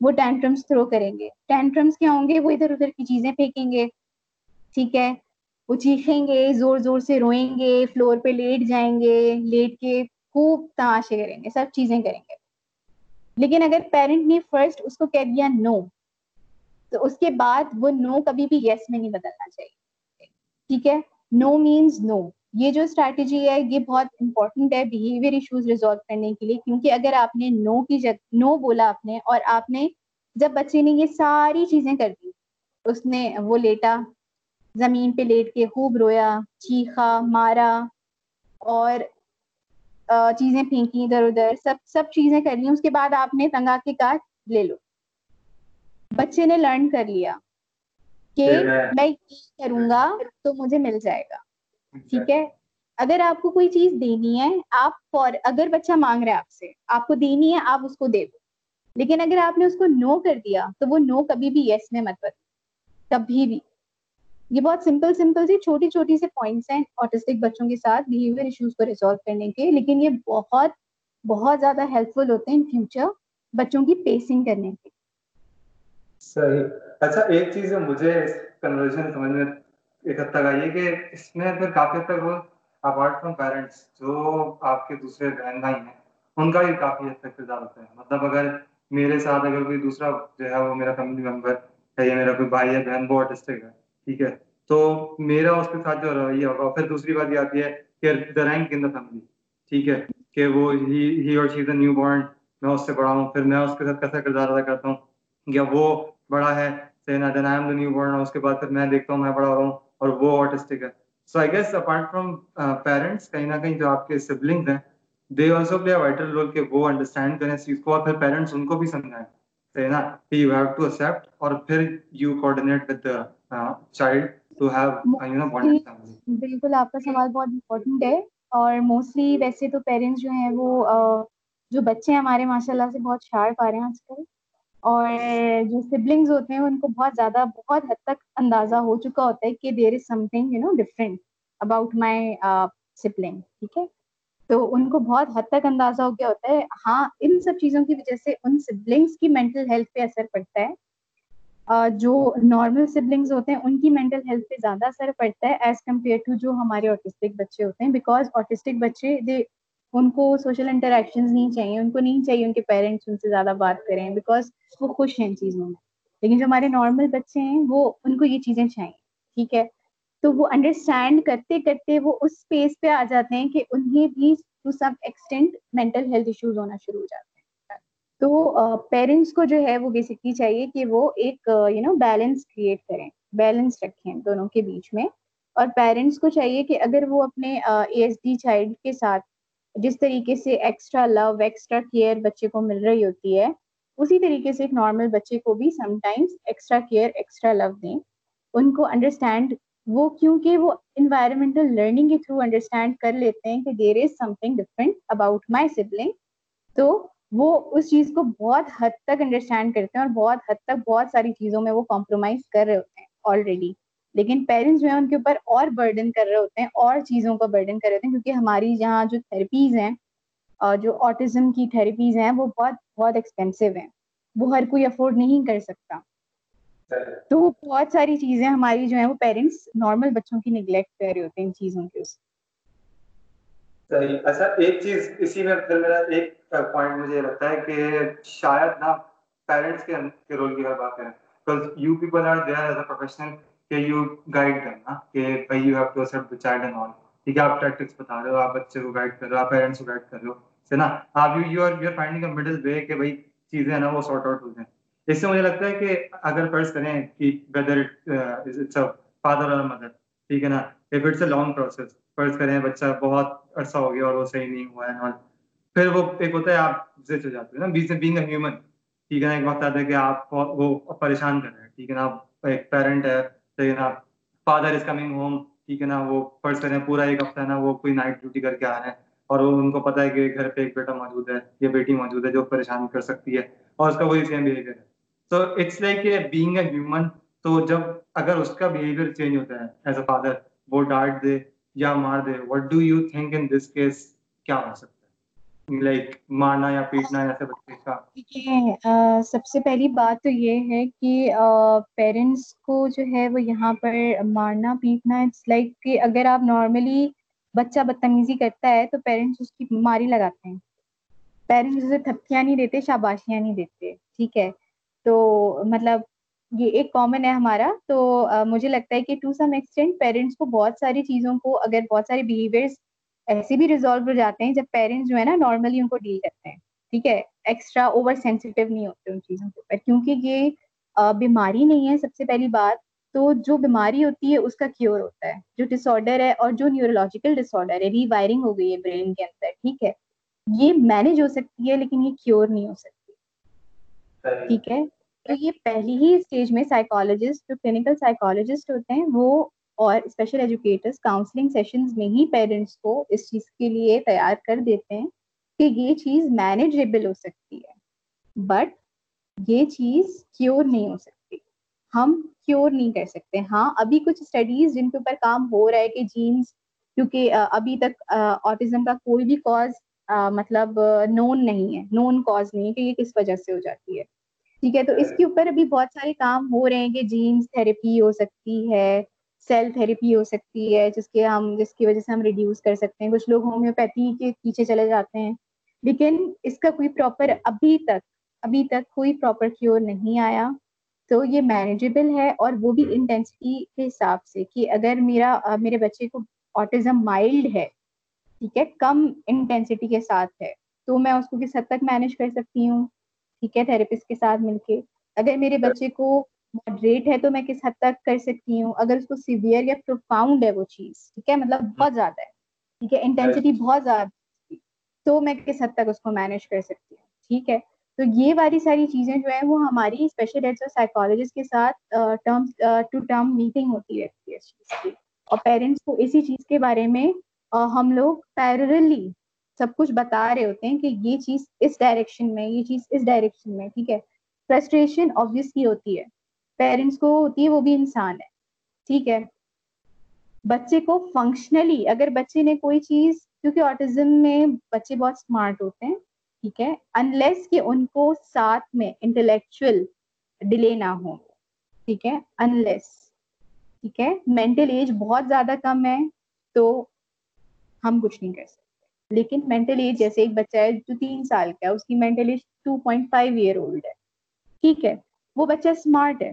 وہ ٹینٹرمس تھرو کریں گے۔ ٹینٹرمس کیا ہوں گے؟ وہ ادھر ادھر کی چیزیں پھینکیں گے۔ ٹھیک ہے؟ وہ چیخیں گے، زور زور سے روئیں گے فلور پہ لیٹ جائیں گے، لیٹ کے خوب تماشے کریں گے، سب چیزیں کریں گے۔ لیکن اگر پیرنٹ نے فرسٹ اس کو کہہ دیا نو تو اس کے بعد وہ نو کبھی بھی یس میں نہیں بدلنا چاہیے۔ ٹھیک ہے؟ نو مینس نو یہ جو اسٹریٹجی ہے یہ بہت امپورٹنٹ ہے بہیویئر ایشوز ریزالو کرنے کے لیے کیونکہ اگر آپ نے نو کی جگہ نو بولا آپ نے اور آپ نے جب بچے نے یہ ساری چیزیں کر دی اس نے وہ لیٹا زمین پہ لیٹ کے خوب رویا چیخا مارا اور چیزیں پھینکی ادھر ادھر سب سب چیزیں کر لی اس کے بعد آپ نے تنگا کے کاٹ لے لو۔ بچے نے لرن کر لیا کہ میں یہ کروں گا تو مجھے مل جائے گا۔ ٹھیک ہے؟ اگر آپ کو کوئی چیز دینی ہے آپ فور اگر بچہ مانگ رہا ہے آپ سے آپ کو دینی ہے آپ اس کو دے دو۔ لیکن اگر آپ نے اس کو نو کر دیا تو وہ نو کبھی بھی یس میں مت بدلو کبھی بھی۔ یہ بہت سمپل سمپل سی چھوٹی چھوٹی سے پوائنٹس ہیں آٹسٹک بچوں کے ساتھ بہیویئر ایشوز کو ریزالو کرنے کے۔ لیکن یہ بہت بہت زیادہ ہیلپ فل ہوتے ہیں ان فیوچر بچوں کی پیسنگ کرنے کے۔ صحیح۔ اچھا ایک چیز مجھے کنورژن سمجھ میں ایک حد تک آئیے کہ اس میں پھر کافی حد تک وہ اپارٹ فرام پیرنٹس جو آپ کے دوسرے بہن بھائی ہیں، ان کا بھی کافی حد تک کردار ہوتا ہے۔ مطلب اگر میرے ساتھ اگر کوئی دوسرا جو ہے وہ میرا فیملی ممبر ہے یا میرا کوئی بھائی ہے، بہن وہ آرٹسٹک ہے، ٹھیک ہے؟ تو میرا اس کے ساتھ جو رویہ ہوگا۔ پھر دوسری بات یہ آتی ہے کہ the rank in the family ٹھیک ہے؟ کہ وہ ہی اور شی از اے نیو بورن میں اس سے بڑا ہوں، پھر میں اس کے ساتھ کیسا کردار ادا کرتا ہوں؟ یا وہ بڑا ہے then I am the newborn اس کے بعد پھر میں دیکھتا ہوں، میں بڑا ہو رہا ہوں۔ اور وہ آٹسٹک ہے. So I guess apart from parents کہیں نہ کہیں جو آپ کے سبلنگ ہیں they also play vital role کہ وہ انڈرسٹینڈ کریں اس چیز کو اور پھر پیرنٹس ان کو بھی سمجھائیں. ہے نا کہ یو ہیو ٹو ایکسپٹ اور پھر you coordinate with child to have you know bond family بالکل آپ کا سوال بہت امپورٹنٹ ہے اور موسٹلی ویسے تو پیرنٹس جو ہیں وہ جو بچے ہمارے ماشاء اللہ سے بہت شارپ آ رہے ہیں آج کل. اور جو سبلنگز ہوتے ہیں، ان کو بہت زیادہ، بہت حد تک اندازہ ہو چکا ہوتا ہے کہ there is something you know different about my sibling ٹھیک ہے؟ تو ان کو بہت حد تک اندازہ ہو گیا ہوتا ہے۔ ہاں ان سب چیزوں کی وجہ سے ان سبلنگس کی مینٹل ہیلتھ پہ اثر پڑتا ہے۔ جو نارمل سبلنگس ہوتے ہیں، ان کی مینٹل ہیلتھ پہ زیادہ اثر پڑتا ہے ایز کمپیئر ٹو جو ہمارے آٹسٹک بچے ہوتے ہیں بیکاز آٹسٹک بچے دے ان کو سوشل انٹریکشن نہیں چاہیے، ان کو نہیں چاہیے ان کے پیرنٹس ان سے زیادہ بات کریں بیکاز وہ خوش ہیں ان چیزوں میں۔ لیکن جو ہمارے نارمل بچے ہیں، وہ ان کو یہ چیزیں چاہیے ٹھیک ہے؟ تو وہ انڈرسٹینڈ کرتے کرتے وہ اس اسپیس پہ آ جاتے ہیں کہ انہیں بھی to some extent mental health issues ہونا شروع ہو جاتے ہیں۔ تو پیرنٹس کو جو ہے وہ بیسکلی چاہیے کہ وہ ایک یو نو بیلنس کریٹ کریں بیلنس رکھیں دونوں کے بیچ میں۔ اور پیرنٹس کو چاہیے کہ اگر وہ اپنے اے ایس ڈی چائلڈ کے ساتھ جس طریقے سے ایکسٹرا لو ایکسٹرا کیئر بچے کو مل رہی ہوتی ہے، اسی طریقے سے ایک نارمل بچے کو بھی sometimes extra care extra love دیں۔ ان کو انڈرسٹینڈ وہ کیونکہ وہ انوائرمنٹل لرننگ کے تھرو انڈرسٹینڈ کر لیتے ہیں کہ there is something different about my sibling تو وہ اس چیز کو بہت حد تک انڈرسٹینڈ کرتے ہیں اور بہت حد تک بہت ساری چیزوں میں وہ کمپرومائز کر رہے ہوتے ہیں آلریڈی لیکن پیرنٹس جو ہیں ان کے اوپر اور برڈن کر رہے ہوتے ہیں، اور چیزوں کا برڈن کر رہے ہوتے ہیں، کیونکہ ہماری یہاں جو تھراپیز ہیں جو آٹزم کی تھراپیز ہیں، وہ بہت بہت ایکسپینسو ہیں۔ وہ ہر کوئی افورڈ نہیں کر سکتا۔ تو بہت ساری چیزیں ہماری جو ہیں، وہ پیرنٹس نارمل بچوں کی نگلیکٹ کر رہے ہوتے ہیں ان چیزوں کے اس صحیح۔ اچھا ایک چیز اسی میں پھر میرا ایک پوائنٹ مجھے لگتا ہے کہ شاید نا پیرنٹس کے رول کی اگر بات کریں۔ Because you people are there as a professional کہ یو گائڈ کرنا کہ بھائی you have to accept the child and all ٹھیک ہے، آپ ٹیکٹکس بتا رہے ہو، آپ بچے کو گائڈ کر رہے ہو، آپ پیرنٹس کو گائڈ کر رہے ہو، ہے نا؟ آپ you you are you are finding a middle way کہ بھائی چیزیں ہیں نا وہ سارٹ آؤٹ ہو جائیں۔ اس سے مجھے لگتا ہے کہ اگر فرض کریں کہ ویدر اٹس اے فادر اور مدر ٹھیک ہے نا؟ If it's a long process فرض کریں بچہ بہت عرصہ ہو گیا اور وہ صحیح نہیں ہوا ہے پھر وہ ایک ہوتا ہے آپ سے چل جاتے ہیں نا؟ بیچ میں بینگ اے ہیومن ٹھیک ہے نا؟ ایک وقت آتا ہے کہ آپ وہ پریشان کر رہے ہیں، ٹھیک ہے نا؟ آپ ایک پیرنٹ ہے ٹھیک ہے نا فادر از کمنگ ہوم ٹھیک ہے نا، وہ فرض کریں پورا ایک ہفتہ ہے نا، وہ کوئی نائٹ ڈیوٹی کر کے آ رہے ہیں۔ اور وہ، ان کو پتا ہے کہ گھر پہ ایک بیٹا موجود ہے، یا بیٹی موجود ہے جو پریشان کر سکتی ہے۔ اور اس کا وہی سیم بہیویئر ہے۔ تو it's like a being a human تو جب اگر اس کا بہیویئر چینج ہوتا ہے ایز اے فادر وہ ڈانٹ دے یا مار دے what do you think in this case کیا ہو سکتا ہے؟ لائک مارنا یا پیٹنا ایسے بچے کا۔ سب سے پہلی بات تو یہ ہے کہ پیرنٹس کو جو ہے وہ یہاں پر مارنا، پیٹنا اٹس لائک کہ اگر آپ نارملی بچہ بدتمیزی کرتا ہے تو پیرنٹس اس کی ماری لگاتے ہیں۔ پیرنٹس اسے تھپکیاں نہیں دیتے، شاباشیاں نہیں دیتے، ٹھیک ہے۔ تو مطلب یہ ایک کامن ہے ہمارا۔ تو مجھے لگتا ہے کہ ٹو سم ایکسٹینٹ پیرنٹس کو بہت ساری چیزوں کو، اگر بہت سارے بہیویئرس ایسے بھی ریزالو ہو جاتے ہیں جب پیرنٹس جو ہے نا نارملی ان کو ڈیل کرتے ہیں ٹھیک ہے؟ ایکسٹرا اوور سینسیٹیو نہیں ہوتے ان چیزوں کے اوپر کیونکہ یہ بیماری نہیں ہے سب سے پہلی بات تو جو بیماری ہوتی ہے اس کا کیور ہوتا ہے جو ڈس آرڈر ہے اور جو نیورولوجیکل ڈس آرڈر ہے ری وائرنگ ہو گئی ہے برین کے اندر ٹھیک ہے؟ یہ مینج ہو سکتی ہے لیکن یہ کیور نہیں ہو سکتی۔ ٹھیک ہے؟ تو یہ پہلی ہی اسٹیج میں سائیکالوجسٹ جو کلینکل سائیکالوجسٹ ہوتے ہیں وہ اور اسپیشل ایجوکیٹرس کاؤنسلنگ سیشنز میں ہی پیرنٹس کو اس چیز کے لیے تیار کر دیتے ہیں کہ یہ چیز مینیجیبل ہو سکتی ہے۔ بٹ یہ چیز کیور نہیں ہو سکتی۔ ہم کیور نہیں کر سکتے۔ ہاں ابھی کچھ اسٹڈیز جن کے اوپر کام ہو رہا ہے کہ جینس کیونکہ ابھی تک آٹزم کا کوئی بھی کاز مطلب نون نہیں ہے۔ نون کاز نہیں ہے کہ یہ کس وجہ سے ہو جاتی ہے۔ ٹھیک ہے، تو اس کے اوپر ابھی بہت سارے کام ہو رہے ہیں کہ جینس تھراپی ہو سکتی ہے۔ سیل تھراپی ہو سکتی ہے، جس کے ہم، جس کی وجہ سے ہم ریڈیوس کر سکتے ہیں۔ کچھ لوگ ہومیوپیتھی کے پیچھے چلے جاتے ہیں۔ لیکن اس کا کوئی پراپر ابھی تک ابھی تک کوئی پراپر کیور نہیں آیا۔ تو یہ مینیجیبل ہے اور وہ بھی انٹینسٹی کے حساب سے کہ اگر میرا، میرے بچے کو آٹزم مائلڈ ہے، ٹھیک ہے، کم انٹینسٹی کے ساتھ ہے، تو میں اس کو کس حد تک مینیج کر سکتی ہوں؟ ٹھیک ہے تھراپسٹ کے ساتھ مل کے۔ اگر میرے بچے کو ماڈریٹ ہے تو میں کس حد تک کر سکتی ہوں؟ اگر اس کو سیویئر یا پروفاؤنڈ ہے وہ چیز ٹھیک ہے؟ مطلب بہت زیادہ ہے ٹھیک ہے؟ انٹینسٹی بہت زیادہ تو میں کس حد تک اس کو مینیج کر سکتی ہوں؟ ٹھیک ہے؟ تو یہ والی ساری چیزیں جو ہیں وہ ہماری اسپیشل ایڈس اور سائیکالوجسٹ کے ساتھ ٹو ٹرم میٹنگ ہوتی رہتی ہے اس چیز کی۔ اور پیرنٹس کو اسی چیز کے بارے میں ہم لوگ پیرلی سب کچھ بتا رہے ہوتے ہیں کہ یہ چیز اس ڈائریکشن میں یہ چیز اس ڈائریکشن میں ٹھیک ہے؟ فرسٹریشن آبویسلی ہوتی ہے۔ پیرنٹس کو ہوتی ہے، وہ بھی انسان ہے، ٹھیک ہے۔ بچے کو فنکشنلی اگر بچے نے کوئی چیز، کیونکہ آٹزم میں بچے بہت اسمارٹ ہوتے ہیں، ٹھیک ہے انلیس کہ ان کو ساتھ میں انٹلیکچوئل ڈیلے نہ ہو، ٹھیک ہے انلیس ٹھیک ہے۔ مینٹل ایج بہت زیادہ کم ہے، تو ہم کچھ نہیں کر سکتے۔ لیکن مینٹل ایج جیسے ایک بچہ ہے جو تین سال کا ہے، اس کی mental age two point five year old ہے، ٹھیک ہے۔ وہ بچہ اسمارٹ ہے۔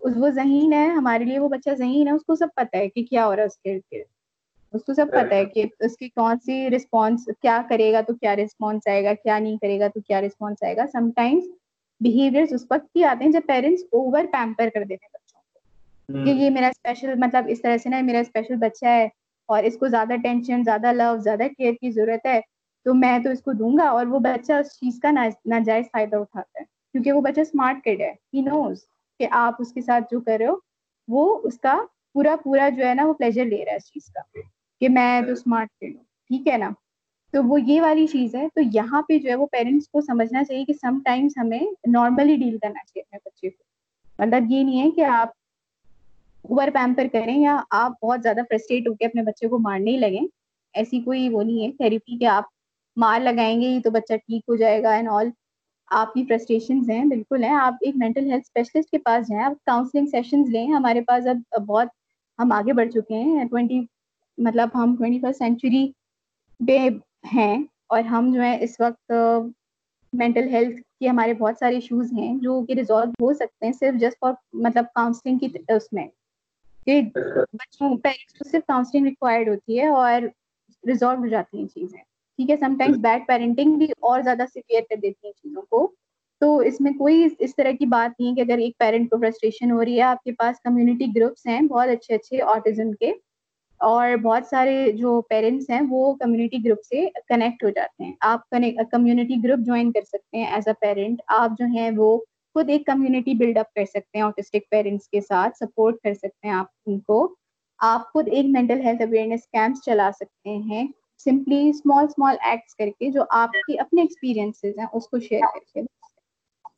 وہ ذہین ہے ہمارے لیے وہ بچہ ذہین ہے اس کو سب پتا ہے کہ کیا ہو رہا ہے اس کے ارد گرد۔ اس کو سب پتا ہے کہ اس کی کون سی رسپانس کیا کرے گا تو کیا رسپانس آئے گا کیا نہیں کرے گا تو کیا رسپانس آئے گا۔ سم ٹائمس بہیویئر اس وقت بھی آتے ہیں جب پیرنٹس اوور پیمپر کر دیتے ہیں بچوں کو۔ کہ یہ میرا اسپیشل مطلب اس طرح سے نا میرا اسپیشل بچہ ہے اور اس کو زیادہ ٹینشن زیادہ لو زیادہ کیئر کی ضرورت ہے تو میں تو اس کو دوں گا اور وہ بچہ اس چیز کا ناجائز فائدہ اٹھاتا ہے۔ کیونکہ وہ بچہ اسمارٹ کڈ ہے ہی نوز کہ آپ اس کے ساتھ جو کر رہے ہو، وہ اس کا پورا پورا جو ہے نا وہ پلیجر لے رہا ہے اس چیز کا کہ میں تو اسمارٹ ہوں، ٹھیک ہے نا؟ تو وہ یہ والی چیز ہے، تو یہاں پہ جو ہے وہ پیرنٹس کو سمجھنا چاہیے کہ سم ٹائمس ہمیں نارملی ڈیل کرنا چاہیے اپنے بچے کو۔ مطلب یہ نہیں ہے کہ آپ اوور پیمپر کریں یا آپ بہت زیادہ فرسٹریٹ ہو کے اپنے بچے کو مارنے ہی لگیں۔ ایسی کوئی وہ نہیں ہے تھراپی کہ آپ مار لگائیں گے تو بچہ ٹھیک ہو جائے گا اینڈ آل آپ کی فرسٹریشن ہیں بالکل ہیں۔ آپ ایک مینٹل ہیلتھ اسپیشلسٹ کے پاس جائیں آپ کاؤنسلنگ سیشنز لیں۔ ہمارے پاس اب بہت ہم آگے بڑھ چکے ہیں۔ ٹوینٹی مطلب ہم ٹوینٹی فرسٹ سینچری پہ ہیں اور ہم جو ہے اس وقت مینٹل ہیلتھ کے ہمارے بہت سارے ایشوز ہیں جو کہ ریزالو ہو سکتے ہیں صرف جسٹ فار مطلب کاؤنسلنگ کی اس میں۔ کہ بچوں پیرنٹس کو صرف کاؤنسلنگ ریکوائرڈ ہوتی ہے اور ریزالو ہو جاتی ہیں چیزیں۔ ٹھیک ہے سم ٹائمس بیڈ پیرنٹنگ بھی اور زیادہ سیویئر کر دیتی ہیں چیزوں کو۔ تو اس میں کوئی اس طرح کی بات نہیں ہے کہ اگر ایک پیرنٹ کو فرسٹریشن ہو رہی ہے، آپ کے پاس کمیونٹی گروپس ہیں بہت اچھے اچھے آٹزم کے، اور بہت سارے جو پیرنٹس ہیں وہ کمیونٹی گروپ سے کنیکٹ ہو جاتے ہیں۔ آپ کمیونٹی گروپ جوائن کر سکتے ہیں ایز اے پیرنٹ آپ جو ہیں وہ خود ایک کمیونٹی بلڈ اپ کر سکتے ہیں آٹسٹک پیرنٹس کے ساتھ سپورٹ کر سکتے ہیں آپ ان کو۔ آپ خود ایک مینٹل ہیلتھ اویئرنیس کیمپس چلا سکتے ہیں۔ سمپلی اسمال اسمال ایکٹس کر کے جو آپ کے اپنے ایکسپیرینس ہیں اس کو شیئر کر کے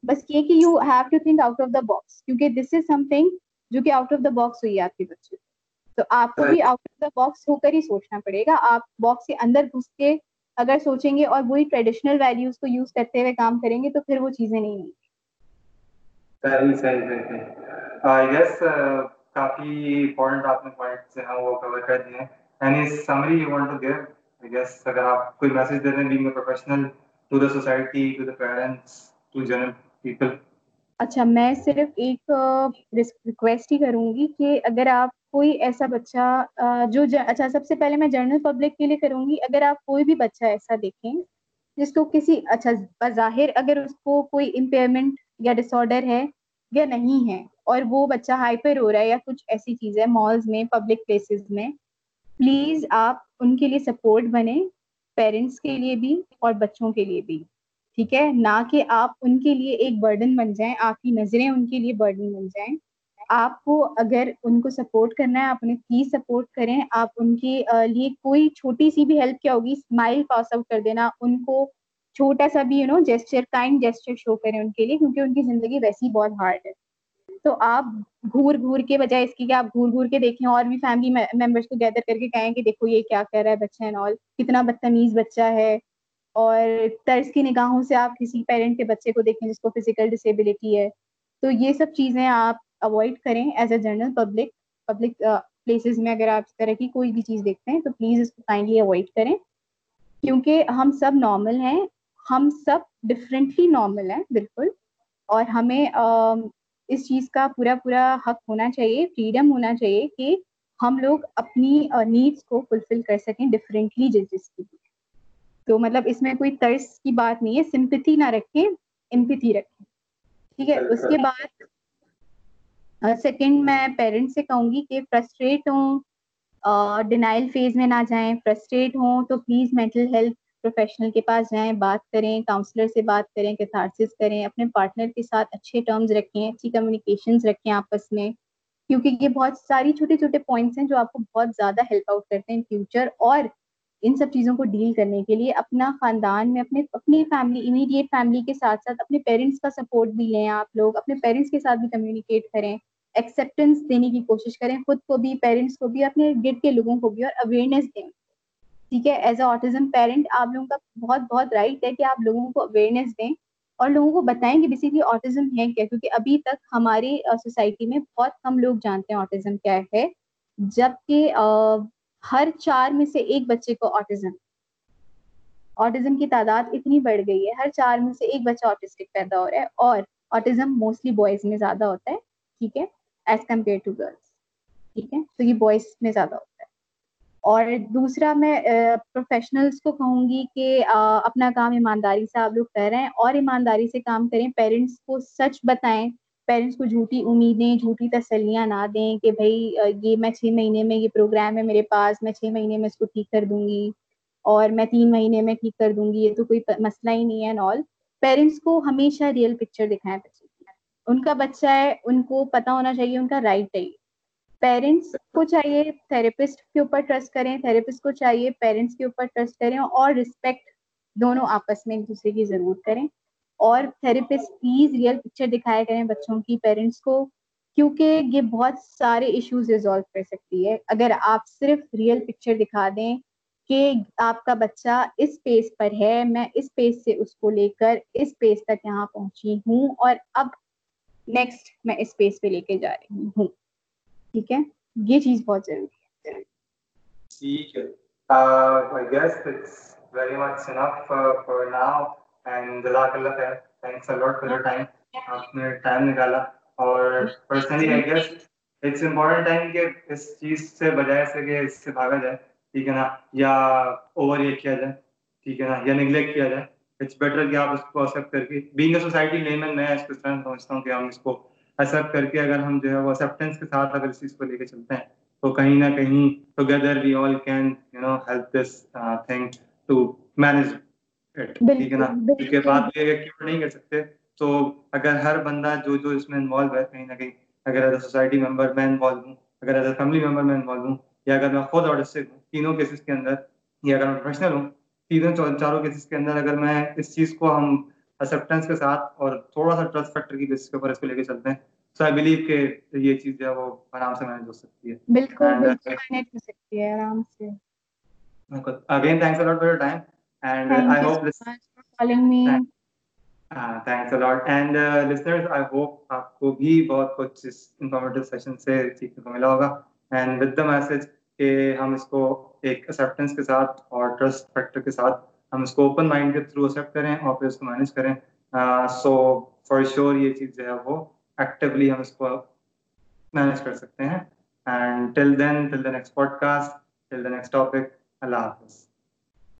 بس یہ کہ you have to think out of the box کیونکہ دس از سم تھنگ جو کہ آؤٹ آف دا باکس ہوئی ہے آپ کے بچے تو آپ کو بھی آؤٹ آف دا باکس ہو کر ہی سوچنا پڑے گا آپ باکس کے اندر گھس کے اگر سوچیں گے اور وہی ٹریڈیشنل ویلیوز کو یوز کرتے ہوئے کام کریں گے تو پھر وہ چیزیں نہیں ہوں صحیح صحیح صحیح یس کافی امپورٹنٹ آپ نے پوائنٹ سے ہاں وہ کور کر دیے ہیں any summary you want to give I guess اگر آپ کوئی میسج دے دیں being a professional to the society to the parents to general people اچھا میں صرف ایک ریکویسٹ ہی کروں گی کہ اگر آپ کوئی ایسا بچہ جو اچھا سب سے پہلے میں جنرل پبلک کے لیے کروں گی، اگر آپ کوئی بھی بچہ ایسا دیکھیں، جس کو کسی اچھا بظاہر اگر اس کو کوئی امپیئرمنٹ یا ڈس آرڈر ہے یا نہیں ہے، اور وہ بچہ ہائپر ہو رہا ہے یا کچھ ایسی چیز ہے مالز میں پبلک پلیسز میں پلیز آپ ان کے لیے سپورٹ بنے پیرنٹس کے لیے بھی اور بچوں کے لیے بھی، ٹھیک ہے؟ نہ کہ آپ ان کے لیے ایک برڈن بن جائیں، آپ کی نظریں ان کے لیے برڈن بن جائیں۔ آپ کو اگر ان کو سپورٹ کرنا ہے، آپ انہیں پلیز سپورٹ کریں۔ آپ ان کے لیے کوئی چھوٹی سی بھی ہیلپ کیا ہوگی اسمائل پاس آؤٹ کر دینا، ان کو چھوٹا سا بھی you know gesture kind gesture show کریں ان کے لیے، کیونکہ ان کی زندگی ویسی ہی بہت ہارڈ ہے۔ تو آپ گھور گھور کے بجائے اس کی کہ آپ گھور گھور کے دیکھیں اور بھی فیملی ممبرس کو گیدر کر کے کہیں کہ دیکھو یہ کیا کر رہا ہے بچہ اینڈ آل کتنا بدتمیز بچہ ہے۔ اور طرز کی نگاہوں سے آپ کسی پیرنٹ کے بچے کو دیکھیں جس کو فزیکل ڈسیبلٹی ہے۔ تو یہ سب چیزیں آپ اوائڈ کریں as a general public public places میں اگر آپ اس طرح کی کوئی بھی چیز دیکھتے ہیں تو پلیز اس کو کائنڈلی اوائڈ کریں۔ کیونکہ ہم سب نارمل ہیں، ہم سب ڈفرینٹلی نارمل ہیں، بالکل۔ اور ہمیں اس چیز کا پورا پورا حق ہونا چاہیے فریڈم ہونا چاہیے کہ ہم لوگ اپنی نیڈس کو فلفل کر سکیں ڈفرینٹلی جس جس کی تو مطلب اس میں کوئی طرز کی بات نہیں ہے سمپتھی نہ رکھیں امپتھی رکھیں۔ ٹھیک ہے، اس کے بعد سیکنڈ میں پیرنٹس سے کہوں گی کہ فرسٹریٹ ہوں ڈینائل فیز میں نہ جائیں فرسٹریٹ ہوں تو پلیز مینٹل ہیلتھ پروفیشنل کے پاس جائیں، بات کریں کاؤنسلر سے بات کریں کیتھارسس کریں، اپنے پارٹنر کے ساتھ اچھے ٹرمز رکھیں، اچھی کمیونیکیشنز رکھیں آپس میں، کیونکہ یہ بہت ساری چھوٹے چھوٹے پوائنٹس ہیں جو آپ کو بہت زیادہ ہیلپ آؤٹ کرتے ہیں فیوچر اور ان سب چیزوں کو ڈیل کرنے کے لیے اپنا خاندان میں اپنے، اپنی فیملی امیڈیٹ فیملی کے ساتھ ساتھ اپنے پیرنٹس کا سپورٹ بھی لیں آپ لوگ، اپنے پیرنٹس کے ساتھ بھی کمیونیکیٹ کریں ایکسیپٹینس دینے کی کوشش کریں، خود کو بھی پیرنٹس کو بھی، اپنے گرد کے لوگوں کو بھی اور اویئرنیس دیں۔ ٹھیک ہے ایز اے آٹزم پیرنٹ آپ لوگوں کا بہت بہت رائٹ ہے کہ آپ لوگوں کو اویئرنیس دیں اور لوگوں کو بتائیں کہ بیسکلی آٹزم ہے کیا؟ کیونکہ ابھی تک ہماری سوسائٹی میں بہت کم لوگ جانتے ہیں آٹزم کیا ہے، جبکہ ہر چار میں سے ایک بچے کو آٹزم آٹزم کی تعداد اتنی بڑھ گئی ہے، ہر چار میں سے ایک بچہ آٹسٹک پیدا ہو رہا ہے اور آٹزم موسٹلی بوائز میں زیادہ ہوتا ہے، ٹھیک ہے ایز کمپیئر ٹو گرلس ٹھیک ہے، تو یہ بوائز میں زیادہ ہوتا ہے۔ اور دوسرا میں پروفیشنلس کو کہوں گی کہ اپنا کام ایمانداری سے آپ لوگ کر رہے ہیں اور ایمانداری سے کام کریں۔ پیرنٹس کو سچ بتائیں پیرنٹس کو جھوٹی امیدیں، جھوٹی تسلیاں نہ دیں کہ بھائی یہ میں چھ مہینے میں یہ پروگرام ہے میرے پاس، میں چھ مہینے میں اس کو ٹھیک کر دوں گی اور میں تین مہینے میں ٹھیک کر دوں گی، یہ تو کوئی مسئلہ ہی نہیں ہے اینڈ آل پیرنٹس کو ہمیشہ ریئل پکچر دکھائیں بچے کی۔ ان کا بچہ ہے، ان کو پتا ہونا چاہیے، ان کا رائٹ ہے۔ پیرنٹس کو چاہیے تھراپسٹ کے اوپر ٹرسٹ کریں تھراپسٹ کو چاہیے پیرنٹس کے اوپر ٹرسٹ کریں اور رسپیکٹ دونوں آپس میں ایک دوسرے کی ضرورت کریں۔ اور تھراپسٹ پلیز ریئل پکچر دکھایا کریں بچوں کی پیرنٹس کو، کیونکہ یہ بہت سارے ایشوز ریزالو کر سکتی ہے۔ اگر آپ صرف ریئل پکچر دکھا دیں کہ آپ کا بچہ اس پیس پر ہے، میں اس پیس سے اس کو لے کر اس پیس تک یہاں پہنچی ہوں اور اب نیکسٹ میں اس پیس پہ لے کے جا رہی ہوں۔ ٹھیک ہے؟ یہ چیز بہت ضروری ہے۔ ٹھیک ہے۔ uh, I guess it's very much enough uh, for now and جزاک اللہ خیر۔ Thanks a lot for your time. آپ نے ٹائم نکالا۔ اور personally I guess it's important time کہ اس چیز سے بجائے سے کہ اس سے بھاگا جائے۔ ٹھیک ہے نا؟ یا اوور ایٹ کیا جائے۔ ٹھیک ہے نا؟ یا نگلیکٹ کیا جائے۔ اٹس بیٹر کہ آپ اس کو ایکسیپٹ کر کے۔ بینگ اے سوسائٹی لیمن میں اس کو اس طرح سمجھتا ہوں کہ ہم اس کو ایکسیپٹ کر کے اگر ہم جو ہے وہ ایکسیپٹینس کے ساتھ اگر اس چیز کو لے کے چلتے ہیں تو کہیں نہ کہیں together we all can you know help this thing to manage ٹھیک ہے نا؟ کیونکہ بات یہ ہے کہ نہیں کر سکتے تو اگر ہر بندہ جو جو اس میں انوالو ہے کہیں نہ کہیں اگر ایز اے سوسائٹی ممبر میں انوالو ہوں اگر ایز اے فیملی ممبر میں انوالو ہوں یا اگر میں خود آرٹسٹک ہوں تینوں کیسز کے اندر یا اگر میں پروفیشنل ہوں تینوں چاروں کیسز کے اندر اگر میں اس چیز کو ہم ایکسیپٹینس کے ساتھ اور تھوڑا سا ٹرسٹ فیکٹر کی بیسس کے اوپر اس کو لے کے چلتے ہیں. سو آئی بلیو کہ یہ چیز جو ہے وہ آرام سے مینج ہو سکتی ہے. بالکل مینج ہو سکتی ہے آرام سے. Again thanks a lot for your time and I hope this calling me thanks a lot and listeners I hope آپ کو بھی بہت کچھ اس انفارمیٹیو سیشن سے سیکھنے کو ملا ہوگا اینڈ ود دا میسج کہ ہم اس کو ایک ایکسیپٹینس کے ساتھ اور ٹرسٹ فیکٹر کے ساتھ ہم اس کو اوپن مائنڈ کے تھرو ایکسیپٹ کریں اور پھر اس کو مینیج کریں۔ سو فار شیور یہ چیز جو ہے وہ ایکٹیولی ہم اس کو مینیج کر سکتے ہیں۔ And till then till the next podcast till the next topic اللہ حافظ۔